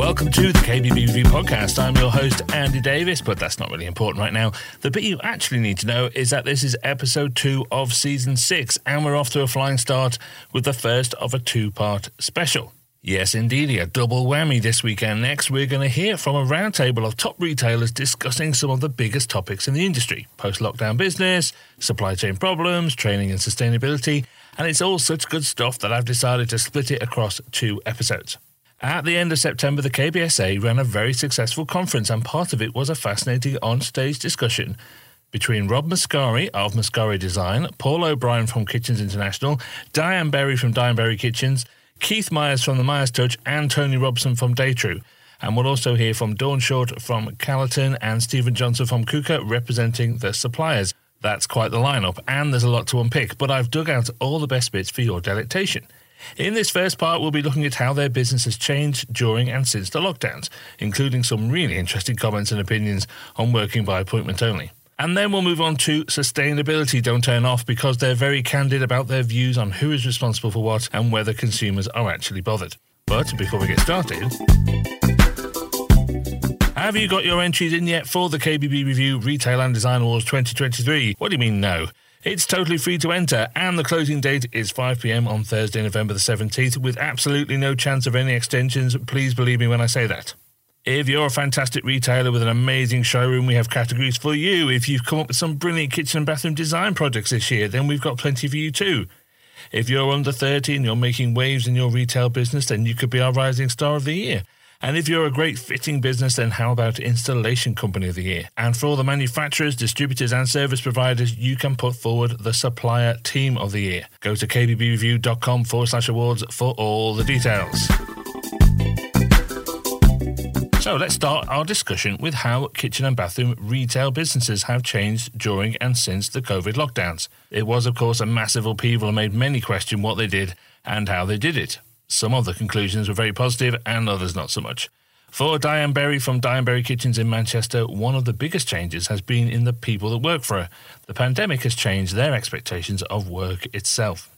Welcome to the KBB Review podcast. I'm your host, Andy Davies, but that's not really important right now. The bit you actually need to know is that this is episode two of season six, and we're off to a flying start with the first of a two part special. Yes, indeed, a double whammy this weekend. Next, we're going to hear from a roundtable of top retailers discussing some of the biggest topics in the industry post lockdown business, supply chain problems, training and sustainability, and it's all such good stuff that I've decided to split it across two episodes. At the end of September, the KBSA ran a very successful conference, and part of it was a fascinating on stage discussion between Rob Mascari of Mascari Design, Paul O'Brien from Kitchens International, Diane Berry from Diane Berry Kitchens, Keith Myers from the Myers Touch, and Tony Robson from Daytrue. And we'll also hear from Dawn Short from Callerton and Stephen Johnson from Quooker representing the suppliers. That's quite the lineup, and there's a lot to unpick, but I've dug out all the best bits for your delectation. In this first part, we'll be looking at how their business has changed during and since the lockdowns, including some really interesting comments and opinions on working by appointment only. And then we'll move on to sustainability don't turn off because they're very candid about their views on who is responsible for what and whether consumers are actually bothered. But before we get started, have you got your entries in yet for the KBB Review Retail and Design Awards 2023? What do you mean no? It's totally free to enter, and the closing date is 5 pm on Thursday, November the 17th, with absolutely no chance of any extensions. Please believe me when I say that. If you're a fantastic retailer with an amazing showroom, we have categories for you. If you've come up with some brilliant kitchen and bathroom design projects this year, then we've got plenty for you too. If you're under 30 and you're making waves in your retail business, then you could be our rising star of the year. And if you're a great fitting business, then how about Installation Company of the Year? And for all the manufacturers, distributors, and service providers, you can put forward the Supplier Team of the Year. Go to kbbreview.com forward slash awards for all the details. So let's start our discussion with how kitchen and bathroom retail businesses have changed during and since the COVID lockdowns. It was, of course, a massive upheaval and made many question what they did and how they did it. Some of the conclusions were very positive and others not so much. For Diane Berry from Diane Berry Kitchens in Manchester, one of the biggest changes has been in the people that work for her. The pandemic has changed their expectations of work itself.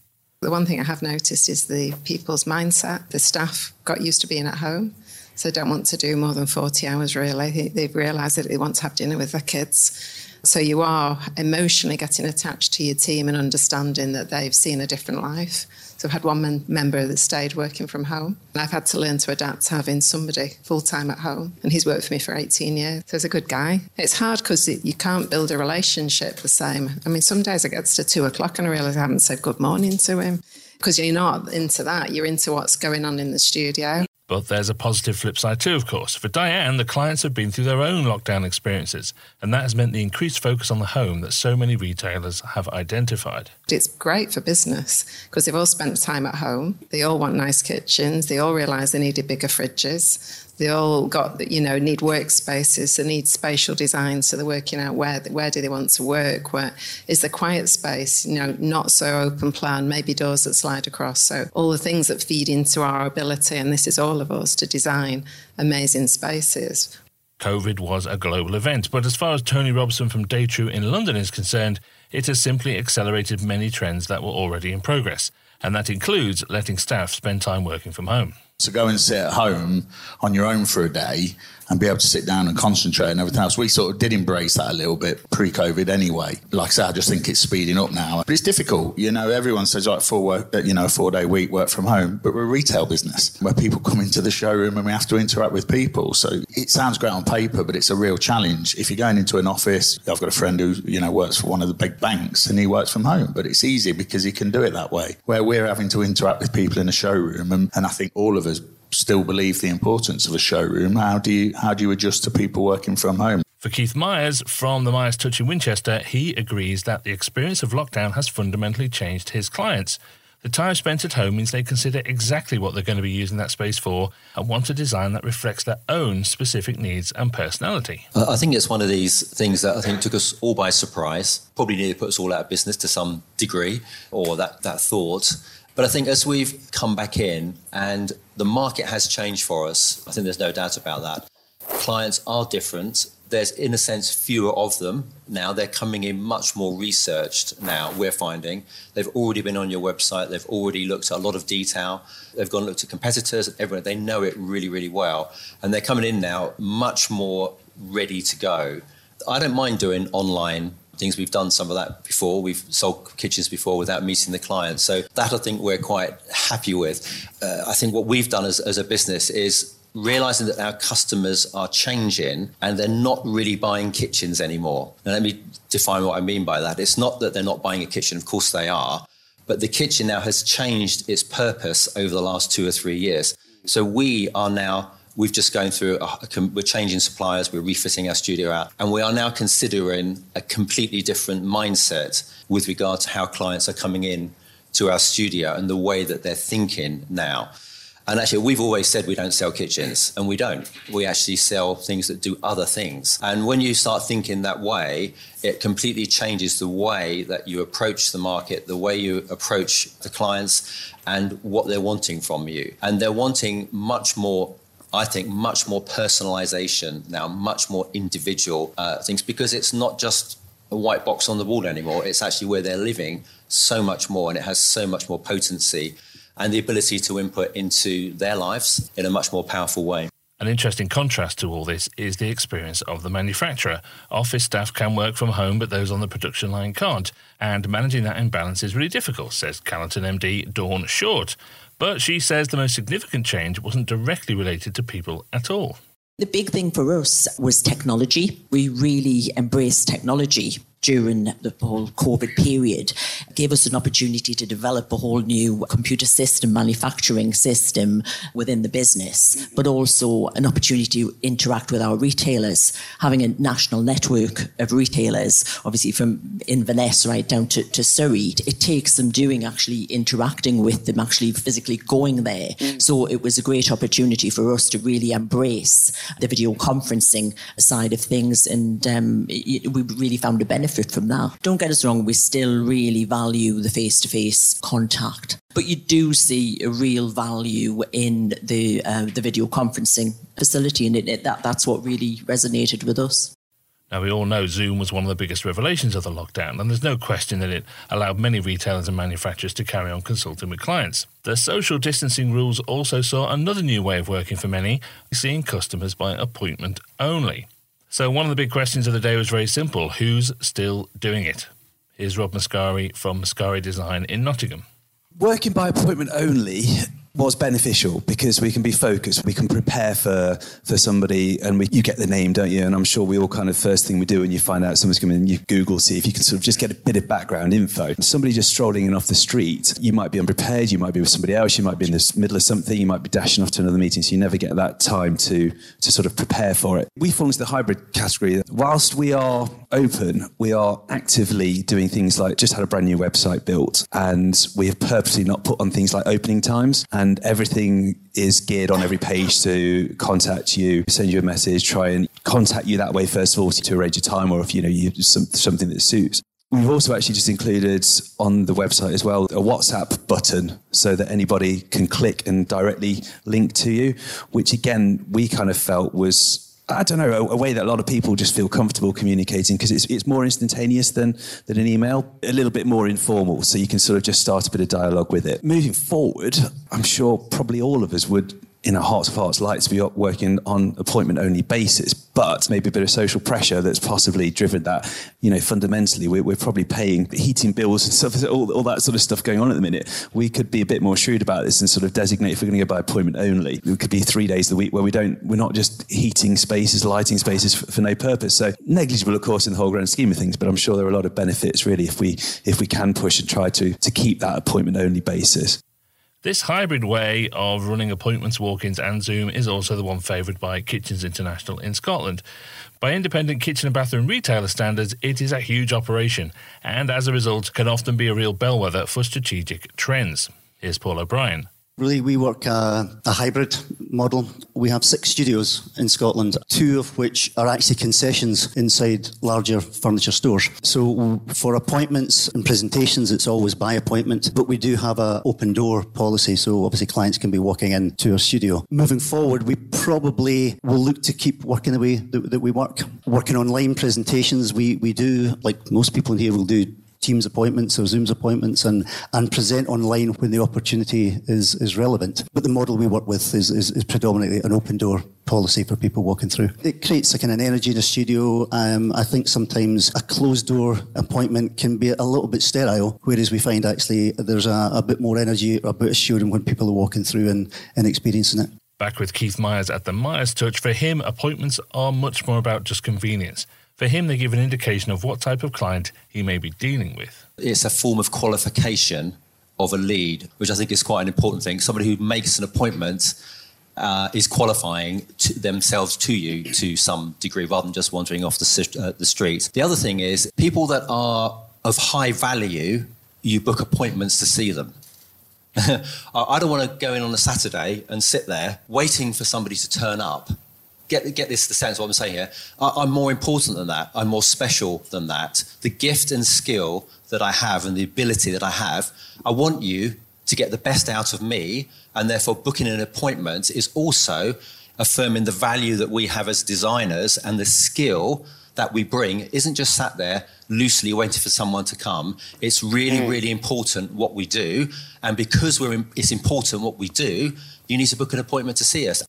The one thing I have noticed is the people's mindset. The staff got used to being at home, so don't want to do more than 40 hours really. They've realised that they want to have dinner with their kids. So you are emotionally getting attached to your team and understanding that they've seen a different life. So I've had one men- member that stayed working from home. And I've had to learn to adapt to having somebody full time at home. And he's worked for me for 18 years. So he's a good guy. It's hard because you can't build a relationship the same. I mean, some days it gets to two o'clock and I realise I haven't said good morning to him because you're not into that. You're into what's going on in the studio. But there's a positive flip side too, of course. For Diane, the clients have been through their own lockdown experiences, and that has meant the increased focus on the home that so many retailers have identified. It's great for business because they've all spent time at home. They all want nice kitchens. They all realise they needed bigger fridges. They all got, you know, need workspaces. They need spatial design. So they're working out where where do they want to work? Where is the quiet space? You know, not so open plan. Maybe doors that slide across. So all the things that feed into our ability, and this is all of us to design amazing spaces. COVID was a global event, but as far as Tony Robson from Daytrue in London is concerned, it has simply accelerated many trends that were already in progress, and that includes letting staff spend time working from home. To go and sit at home on your own for a day and be able to sit down and concentrate and everything else. We sort of did embrace that a little bit pre-COVID anyway. Like I said, I just think it's speeding up now. But it's difficult. You know, everyone says like four work, uh, you know, four-day week work from home, but we're a retail business where people come into the showroom and we have to interact with people. So it sounds great on paper, but it's a real challenge. If you're going into an office, I've got a friend who, you know, works for one of the big banks and he works from home, but it's easy because he can do it that way. Where we're having to interact with people in a showroom and, and I think all of us still believe the importance of a showroom. How do you how do you adjust to people working from home? For Keith Myers from the Myers Touch in Winchester, he agrees that the experience of lockdown has fundamentally changed his clients. The time spent at home means they consider exactly what they're going to be using that space for and want a design that reflects their own specific needs and personality. I think it's one of these things that I think took us all by surprise, probably nearly put us all out of business to some degree, or that, that thought. But I think as we've come back in and the market has changed for us, I think there's no doubt about that. Clients are different. there's, in a sense, fewer of them now. They're coming in much more researched now, we're finding. They've already been on your website, they've already looked at a lot of detail, they've gone and looked at competitors, everyone, they know it really, really well. And they're coming in now much more ready to go. I don't mind doing online things. We've done some of that before. We've sold kitchens before without meeting the client. So that I think we're quite happy with. Uh, I think what we've done as, as a business is realizing that our customers are changing and they're not really buying kitchens anymore. Now, let me define what I mean by that. It's not that they're not buying a kitchen, of course they are, but the kitchen now has changed its purpose over the last two or three years. So we are now we've just gone through a, a, we're changing suppliers we're refitting our studio out and we are now considering a completely different mindset with regard to how clients are coming in to our studio and the way that they're thinking now and actually, we've always said we don't sell kitchens, and we don't. We actually sell things that do other things. And when you start thinking that way, it completely changes the way that you approach the market, the way you approach the clients, and what they're wanting from you. And they're wanting much more I think much more personalization now, much more individual uh, things, because it's not just a white box on the wall anymore. It's actually where they're living so much more, and it has so much more potency and the ability to input into their lives in a much more powerful way. An interesting contrast to all this is the experience of the manufacturer. Office staff can work from home, but those on the production line can't. And managing that imbalance is really difficult, says Callerton MD Dawn Short. But she says the most significant change wasn't directly related to people at all. The big thing for us was technology. We really embraced technology during the whole COVID period gave us an opportunity to develop a whole new computer system, manufacturing system within the business, but also an opportunity to interact with our retailers, having a national network of retailers, obviously from Inverness right down to, to Surrey. It takes them doing actually interacting with them, actually physically going there. Mm. So it was a great opportunity for us to really embrace the video conferencing side of things, and um, we really found a benefit benefit from that. Don't get us wrong, we still really value the face to face contact. But you do see a real value in the uh, the video conferencing facility, and it, it, that that's what really resonated with us. Now, we all know Zoom was one of the biggest revelations of the lockdown, and there's no question that it allowed many retailers and manufacturers to carry on consulting with clients. The social distancing rules also saw another new way of working for many, seeing customers by appointment only. So, one of the big questions of the day was very simple who's still doing it? Here's Rob Mascari from Mascari Design in Nottingham. Working by appointment only was beneficial because we can be focused, we can prepare for for somebody, and we, you get the name, don't you? And I'm sure we all kind of first thing we do when you find out someone's coming, you Google see if you can sort of just get a bit of background info. Somebody just strolling in off the street, you might be unprepared, you might be with somebody else, you might be in the middle of something, you might be dashing off to another meeting, so you never get that time to to sort of prepare for it. We fall into the hybrid category. Whilst we are open, we are actively doing things like just had a brand new website built, and we have purposely not put on things like opening times. And and everything is geared on every page to contact you, send you a message, try and contact you that way first of all to arrange a time, or if you know you some, something that suits. We've also actually just included on the website as well a WhatsApp button so that anybody can click and directly link to you, which again we kind of felt was I don't know, a, a, way that a lot of people just feel comfortable communicating because it's, it's more instantaneous than, than an email, a little bit more informal. So you can sort of just start a bit of dialogue with it. Moving forward, I'm sure probably all of us would in our hearts of hearts like to be working on appointment only basis, but maybe a bit of social pressure that's possibly driven that. You know, fundamentally, we're, we're probably paying heating bills and stuff, all, all, that sort of stuff going on at the minute. We could be a bit more shrewd about this and sort of designate if we're going to go by appointment only. It could be three days a week where we don't, we're not just heating spaces, lighting spaces for, for no purpose. So negligible, of course, in the whole grand scheme of things, but I'm sure there are a lot of benefits really if we if we can push and try to to keep that appointment only basis. This hybrid way of running appointments, walk ins, and Zoom is also the one favoured by Kitchens International in Scotland. By independent kitchen and bathroom retailer standards, it is a huge operation, and as a result, can often be a real bellwether for strategic trends. Here's Paul O'Brien. Really, we work a, hybrid model We have six studios in Scotland, two of which are actually concessions inside larger furniture stores. So for appointments and presentations, it's always by appointment, but we do have an open door policy. So obviously clients can be walking in to our studio. Moving forward, we probably will look to keep working the way that, that we work. Working online presentations, we, we do, like most people in here will do Teams appointments or Zoom's appointments and, and present online when the opportunity is, is relevant. But the model we work with is, is, is predominantly an open door policy for people walking through. It creates a kind of energy in the studio. Um, I think sometimes a closed door appointment can be a little bit sterile, whereas we find actually there's a, a bit more energy, a bit of showing when people are walking through and, and experiencing it. Back with Keith Myers at the Myers Touch. For him, appointments are much more about just convenience. For him, they give an indication of what type of client he may be dealing with. It's a form of qualification of a lead, which I think is quite an important thing. Somebody who makes an appointment uh, is qualifying to themselves to you to some degree rather than just wandering off the, uh, the street. The other thing is people that are of high value, you book appointments to see them. I don't want to go in on a Saturday and sit there waiting for somebody to turn up get get this the sense of what I'm saying here. I, am more important than that. I'm more special than that. The gift and skill that I have and the ability that I have, I want you to get the best out of me, and therefore booking an appointment is also affirming the value that we have as designers and the skill that we bring isn't just sat there loosely waiting for someone to come. It's really, mm. really important what we do. And because we're in, it's important what we do, you need to book an appointment to see us.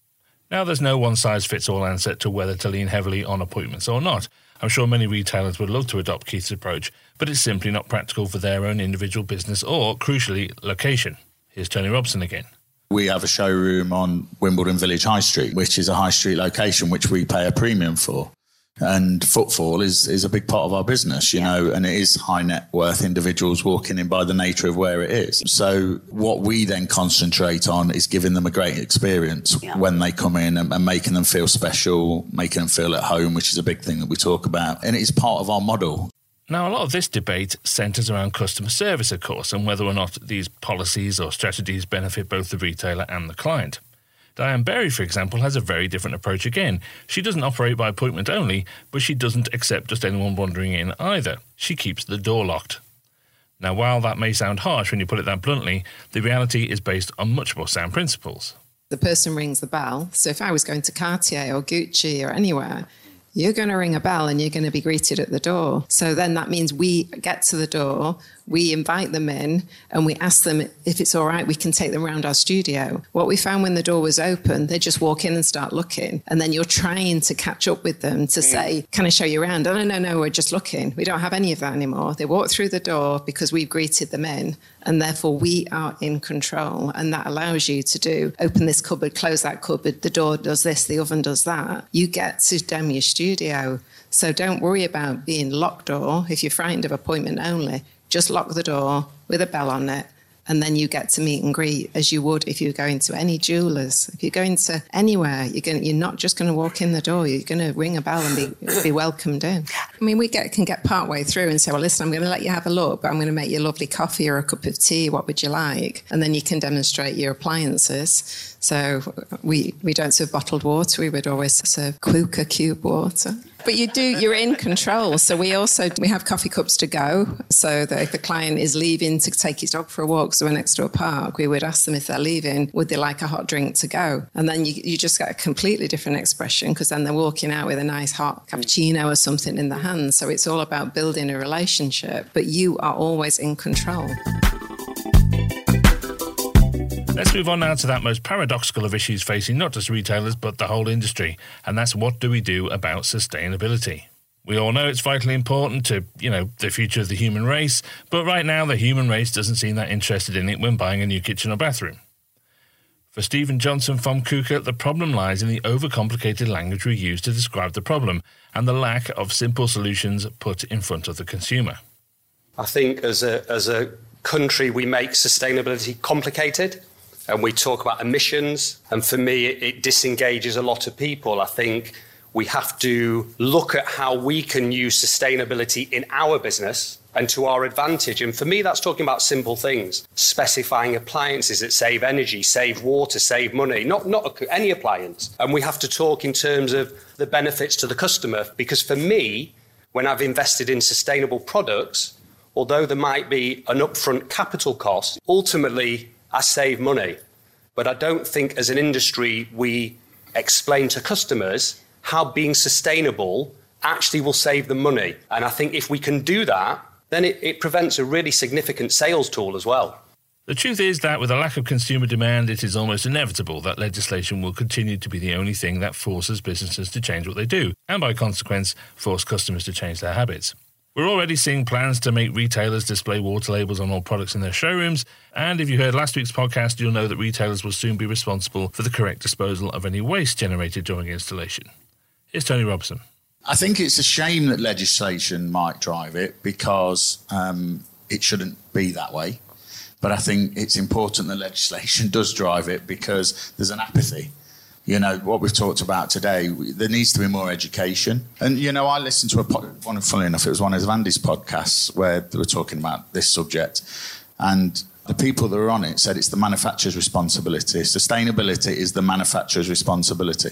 Now, there's no one size fits all answer to whether to lean heavily on appointments or not. I'm sure many retailers would love to adopt Keith's approach, but it's simply not practical for their own individual business or, crucially, location. Here's Tony Robson again. We have a showroom on Wimbledon Village High Street, which is a high street location which we pay a premium for and footfall is is a big part of our business you yeah. know and it is high net worth individuals walking in by the nature of where it is so what we then concentrate on is giving them a great experience yeah. when they come in and, and, making them feel special making them feel at home which is a big thing that we talk about and it's part of our model now, a lot of this debate centres around customer service, of course, and whether or not these policies or strategies benefit both the retailer and the client. Diane Berry, for example, has a very different approach again. She doesn't operate by appointment only, but she doesn't accept just anyone wandering in either. She keeps the door locked. Now, while that may sound harsh when you put it that bluntly, the reality is based on much more sound principles. The person rings the bell. So if I was going to Cartier or Gucci or anywhere, you're going to ring a bell and you're going to be greeted at the door. So then that means we get to the door, we invite them in and we ask them if it's all right, we can take them around our studio. What we found when the door was open, they just walk in and start looking. And then you're trying to catch up with them to say, Can I show you around? Oh, no, no, no, we're just looking. We don't have any of that anymore. They walk through the door because we've greeted them in. And therefore, we are in control. And that allows you to do open this cupboard, close that cupboard, the door does this, the oven does that. You get to demo your studio. So don't worry about being locked door if you're frightened of appointment only just lock the door with a bell on it and then you get to meet and greet as you would if you are going to any jewelers. If you're going to anywhere, you're going you're not just going to walk in the door. You're going to ring a bell and be be welcomed in. I mean, we get can get part way through and say, "Well, listen, I'm going to let you have a look, but I'm going to make you a lovely coffee or a cup of tea. What would you like?" And then you can demonstrate your appliances. So we we don't serve bottled water. We would always serve Quooker cube water. But you do, you're in control. So we also, we have coffee cups to go. So that if the client is leaving to take his dog for a walk, so we're next to a park, we would ask them if they're leaving, would they like a hot drink to go? And then you, you just get a completely different expression because then they're walking out with a nice hot cappuccino or something in the hand. So it's all about building a relationship, but you are always in control. Let's move on now to that most paradoxical of issues facing not just retailers but the whole industry, and that's what do we do about sustainability? We all know it's vitally important to, you know, the future of the human race, but right now the human race doesn't seem that interested in it when buying a new kitchen or bathroom. For Stephen Johnson from Quooker, the problem lies in the overcomplicated language we use to describe the problem and the lack of simple solutions put in front of the consumer. I think as a, as a country, we make sustainability complicated and we talk about emissions. And for me, it, it, disengages a lot of people. I think We have to look at how we can use sustainability in our business and to our advantage. And for me, that's talking about simple things specifying appliances that save energy, save water, save money, not, not any appliance. And we have to talk in terms of the benefits to the customer. Because for me, when I've invested in sustainable products, although there might be an upfront capital cost, ultimately I save money. But I don't think as an industry we explain to customers how being sustainable actually will save them money. And I think if we can do that, then it, it prevents a really significant sales tool as well. The truth is that with a lack of consumer demand, it is almost inevitable that legislation will continue to be the only thing that forces businesses to change what they do, and by consequence, force customers to change their habits. We're already seeing plans to make retailers display water labels on all products in their showrooms, and if you heard last week's podcast, you'll know that retailers will soon be responsible for the correct disposal of any waste generated during installation. Here's Tony Robson. I think it's a shame that legislation might drive it because um, it shouldn't be that way. But I think it's important that legislation does drive it because there's an apathy. You know, what we've talked about today, there needs to be more education. And, you know, I listened to a, one, funnily enough, it was one of Andy's podcasts where they were talking about this subject. And the people that were on it said it's the manufacturer's responsibility. Sustainability is the manufacturer's responsibility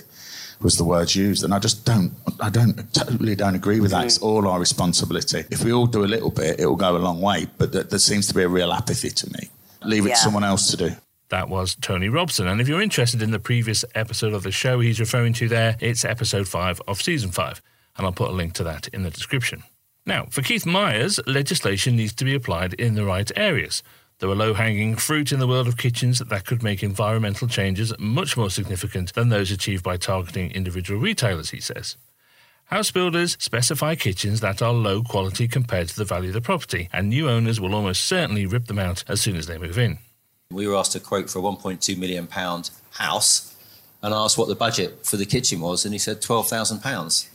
was the words used. And I just don't, I don't, totally don't agree with that. It's mm. all our responsibility. If we all do a little bit, it will go a long way. But th- there seems to be a real apathy to me. Leave it yeah. to someone else to do. That was Tony Robson. And if you're interested in the previous episode of the show he's referring to there, it's episode five of season five. And I'll put a link to that in the description. Now, for Keith Myers, legislation needs to be applied in the right areas. There are low hanging fruit in the world of kitchens that could make environmental changes much more significant than those achieved by targeting individual retailers, he says. House builders specify kitchens that are low quality compared to the value of the property, and new owners will almost certainly rip them out as soon as they move in. We were asked to quote for a £1.2 million house and asked what the budget for the kitchen was, and he said £12,000.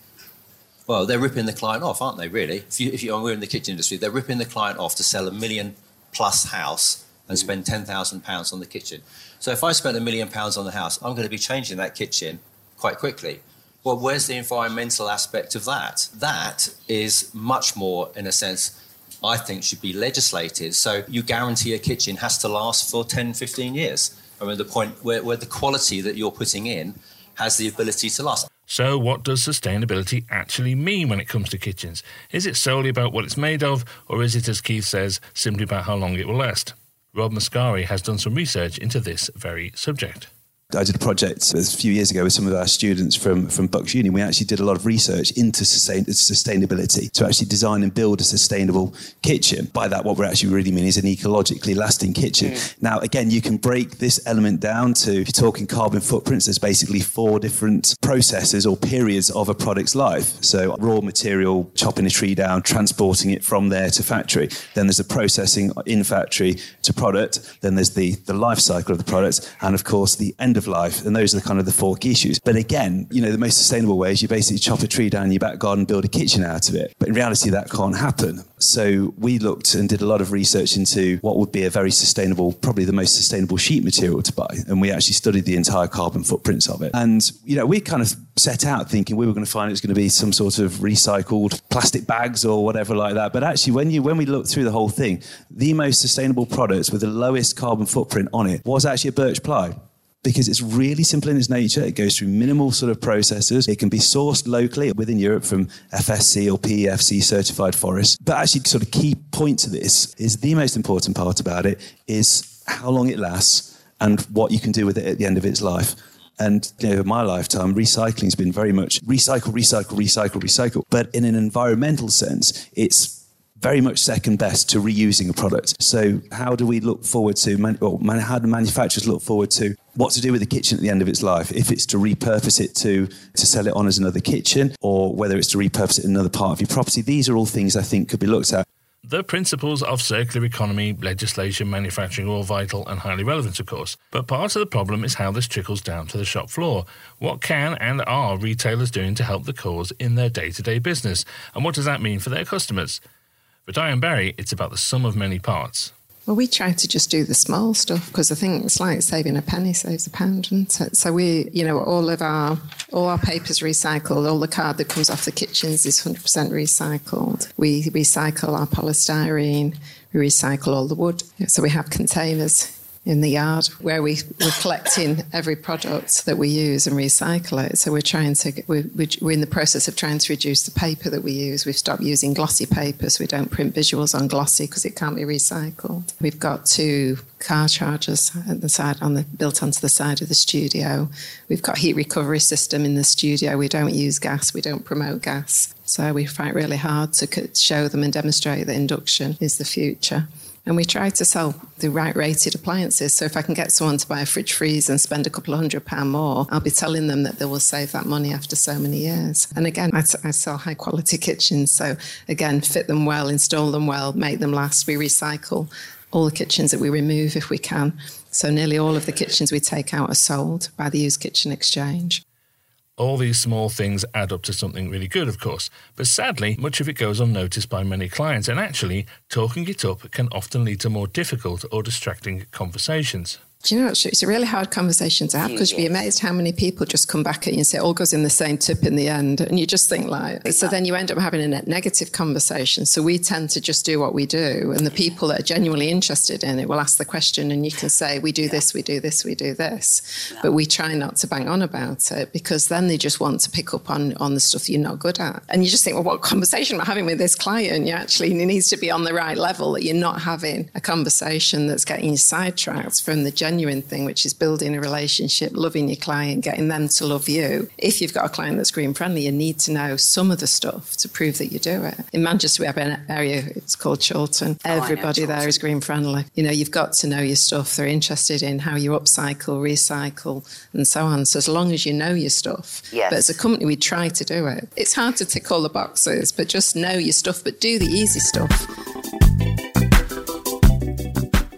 Well, they're ripping the client off, aren't they, really? If, you, if you, we're in the kitchen industry, they're ripping the client off to sell a million plus house and spend mm. £10,000 on the kitchen. So if I spent a million pounds on the house, I'm going to be changing that kitchen quite quickly. Well, where's the environmental aspect of that? That is much more, in a sense, I think should be legislated. So you guarantee a kitchen has to last for 10, 15 years. I mean, the point where, where the quality that you're putting in has the ability to last. So, what does sustainability actually mean when it comes to kitchens? Is it solely about what it's made of, or is it, as Keith says, simply about how long it will last? Rob Mascari has done some research into this very subject. I did a project a few years ago with some of our students from, from Bucks Uni. We actually did a lot of research into sustain, sustainability to actually design and build a sustainable kitchen. By that, what we're actually really meaning is an ecologically lasting kitchen. Mm. Now, again, you can break this element down to, if you're talking carbon footprints, there's basically four different processes or periods of a product's life. So, raw material, chopping a tree down, transporting it from there to factory. Then there's the processing in factory to product. Then there's the, the life cycle of the product. And of course, the end of life. And those are the kind of the four key issues. But again, you know, the most sustainable way is you basically chop a tree down in your back garden, build a kitchen out of it. But in reality, that can't happen. So we looked and did a lot of research into what would be a very sustainable, probably the most sustainable sheet material to buy. And we actually studied the entire carbon footprints of it. And, you know, we kind of set out thinking we were going to find it was going to be some sort of recycled plastic bags or whatever like that. But actually, when you when we looked through the whole thing, the most sustainable products with the lowest carbon footprint on it was actually a birch ply because it's really simple in its nature. It goes through minimal sort of processes. It can be sourced locally within Europe from FSC or PEFC certified forests. But actually, sort of key point to this is the most important part about it is how long it lasts and what you can do with it at the end of its life. And you know, my lifetime, recycling has been very much recycle, recycle, recycle, recycle. But in an environmental sense, it's very much second best to reusing a product. So, how do we look forward to, man, or man, how do manufacturers look forward to what to do with the kitchen at the end of its life? If it's to repurpose it to to sell it on as another kitchen, or whether it's to repurpose it in another part of your property, these are all things I think could be looked at. The principles of circular economy, legislation, manufacturing are all vital and highly relevant, of course. But part of the problem is how this trickles down to the shop floor. What can and are retailers doing to help the cause in their day to day business? And what does that mean for their customers? For Diane Berry, it's about the sum of many parts. Well, we try to just do the small stuff because I think it's like saving a penny saves a pound, isn't it? So we, you know, all of our all our papers recycled, all the card that comes off the kitchens is 100% recycled. We recycle our polystyrene, we recycle all the wood. So we have containers in the yard where we, we're collecting every product that we use and recycle it. So we're trying to, we're, we're in the process of trying to reduce the paper that we use. We've stopped using glossy paper, so we don't print visuals on glossy because it can't be recycled. We've got two car chargers at the side on the built onto the side of the studio. We've got heat recovery system in the studio. We don't use gas. We don't promote gas. So we fight really hard to show them and demonstrate that induction is the future. And we try to sell the right rated appliances. So if I can get someone to buy a fridge freeze and spend a couple of hundred pound more, I'll be telling them that they will save that money after so many years. And again, I, I sell high quality kitchens. So again, fit them well, install them well, make them last. We recycle all the kitchens that we remove if we can. So nearly all of the kitchens we take out are sold by the used kitchen exchange. All these small things add up to something really good, of course, but sadly, much of it goes unnoticed by many clients, and actually, talking it up can often lead to more difficult or distracting conversations. Do you know, it's a really hard conversation to have mm, because you'd be amazed how many people just come back at you and say it all goes in the same tip in the end. And you just think like, so then you end up having a negative conversation. So we tend to just do what we do. And the people that are genuinely interested in it will ask the question and you can say, we do this, we do this, we do this. But we try not to bang on about it because then they just want to pick up on, on the stuff you're not good at. And you just think, well, what conversation am I having with this client? You actually it needs to be on the right level that you're not having a conversation that's getting you sidetracked from the genuine genuine thing, which is building a relationship, loving your client, getting them to love you. If you've got a client that's green friendly, you need to know some of the stuff to prove that you do it. In Manchester, we have an area, it's called Chorlton. Oh, Everybody there is green friendly. You know, you've got to know your stuff. They're interested in how you upcycle, recycle, and so on. So as long as you know your stuff. Yes. But as a company, we try to do it. It's hard to tick all the boxes, but just know your stuff, but do the easy stuff.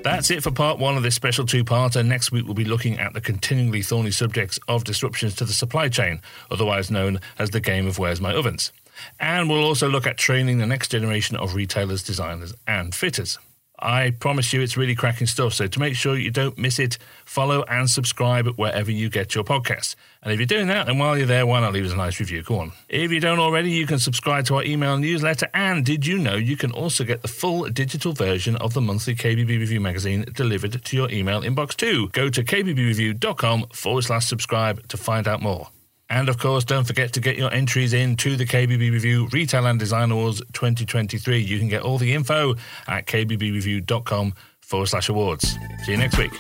That's it for part one of this special two parter. Next week, we'll be looking at the continually thorny subjects of disruptions to the supply chain, otherwise known as the game of Where's My Ovens. And we'll also look at training the next generation of retailers, designers, and fitters. I promise you it's really cracking stuff. So to make sure you don't miss it, follow and subscribe wherever you get your podcasts. And if you're doing that, then while you're there, why not leave us a nice review? Go on. If you don't already, you can subscribe to our email newsletter. And did you know you can also get the full digital version of the monthly KBB Review magazine delivered to your email inbox too? Go to kbbreview.com forward slash subscribe to find out more. And of course, don't forget to get your entries in to the KBB Review Retail and Design Awards 2023. You can get all the info at kbbreview.com forward slash awards. See you next week.